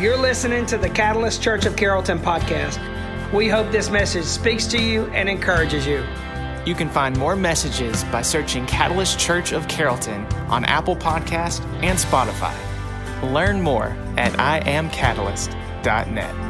You're listening to the Catalyst Church of Carrollton podcast. We hope this message speaks to you and encourages you. You can find more messages by searching Catalyst Church of Carrollton on Apple Podcast and Spotify. Learn more at iamcatalyst.net.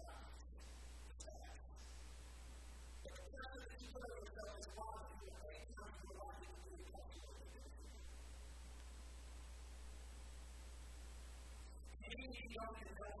being young and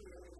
Spirit.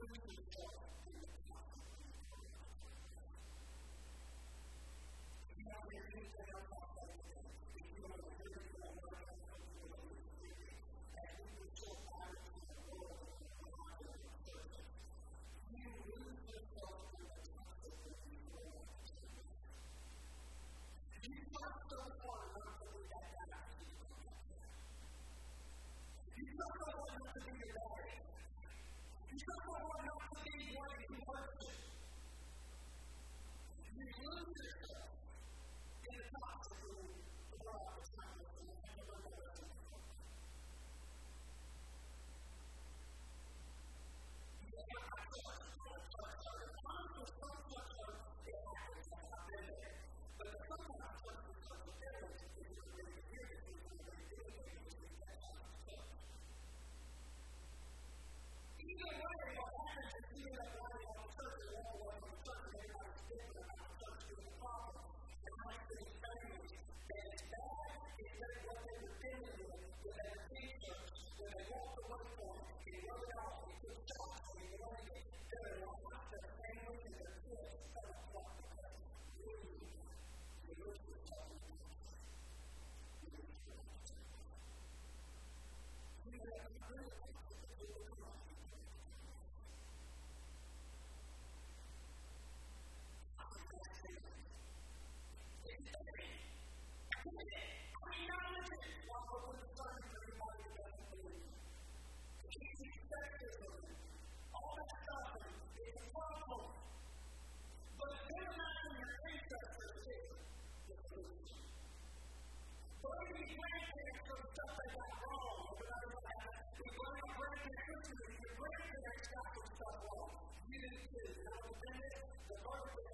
Thank you. the Lord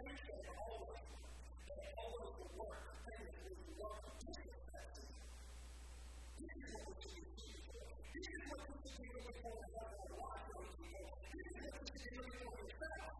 appreciate all of that all of the work thing that we work to. This is what we should be before we have our lives. This is.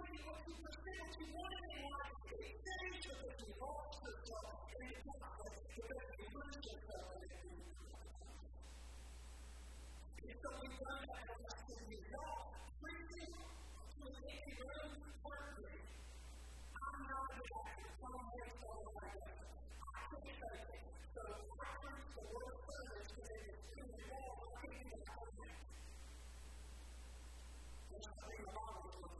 doing what you perceive what you want in life, it saves you that you lost yourself and you got the best you lose yourself and you do And so we've done that and that's the result. Preaching to an ignorant person. I'm not a doctor, so I'm going to go like that. I can't say that. So I preach the word of God is going to be too involved. I can't do that. There's nothing wrong with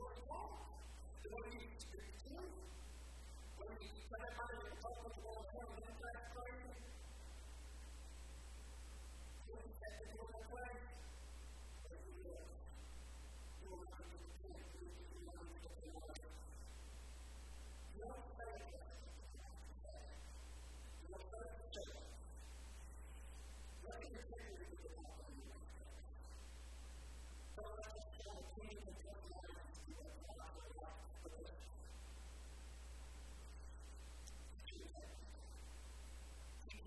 one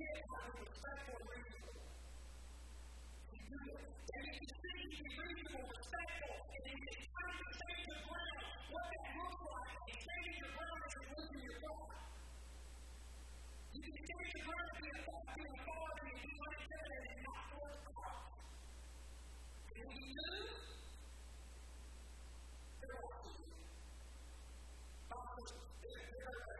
can't have a respectful reason. You do it. And if you you can reasonable, respectful, and to your ground, what that looks like, and ground losing your thought. You can change your ground be a thought, be a thought, and and not the. And when you do, they're. They're, they're, they're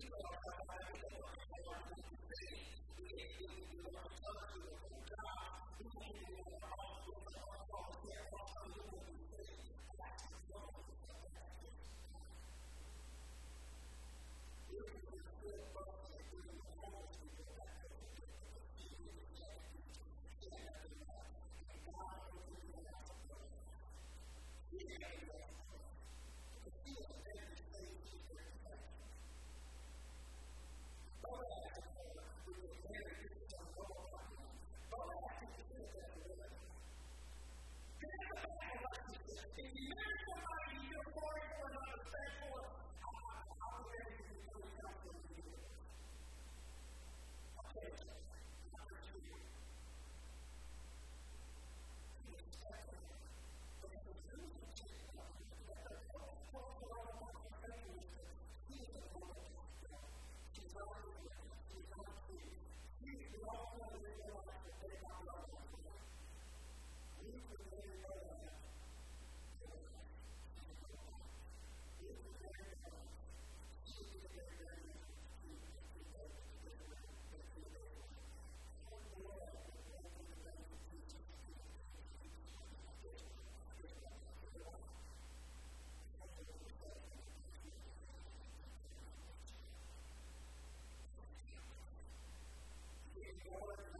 Yeah. Lord,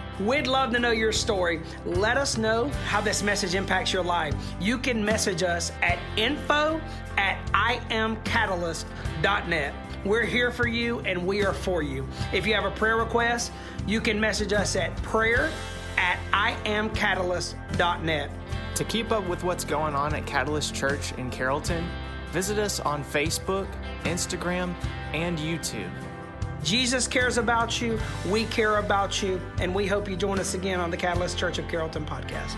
We'd love to know your story. Let us know how this message impacts your life. You can message us at info at iamcatalyst.net. We're here for you and we are for you. If you have a prayer request, you can message us at prayer at iamcatalyst.net. To keep up with what's going on at Catalyst Church in Carrollton, visit us on Facebook, Instagram, and YouTube. Jesus cares about you, we care about you, and we hope you join us again on the Catalyst Church of Carrollton podcast.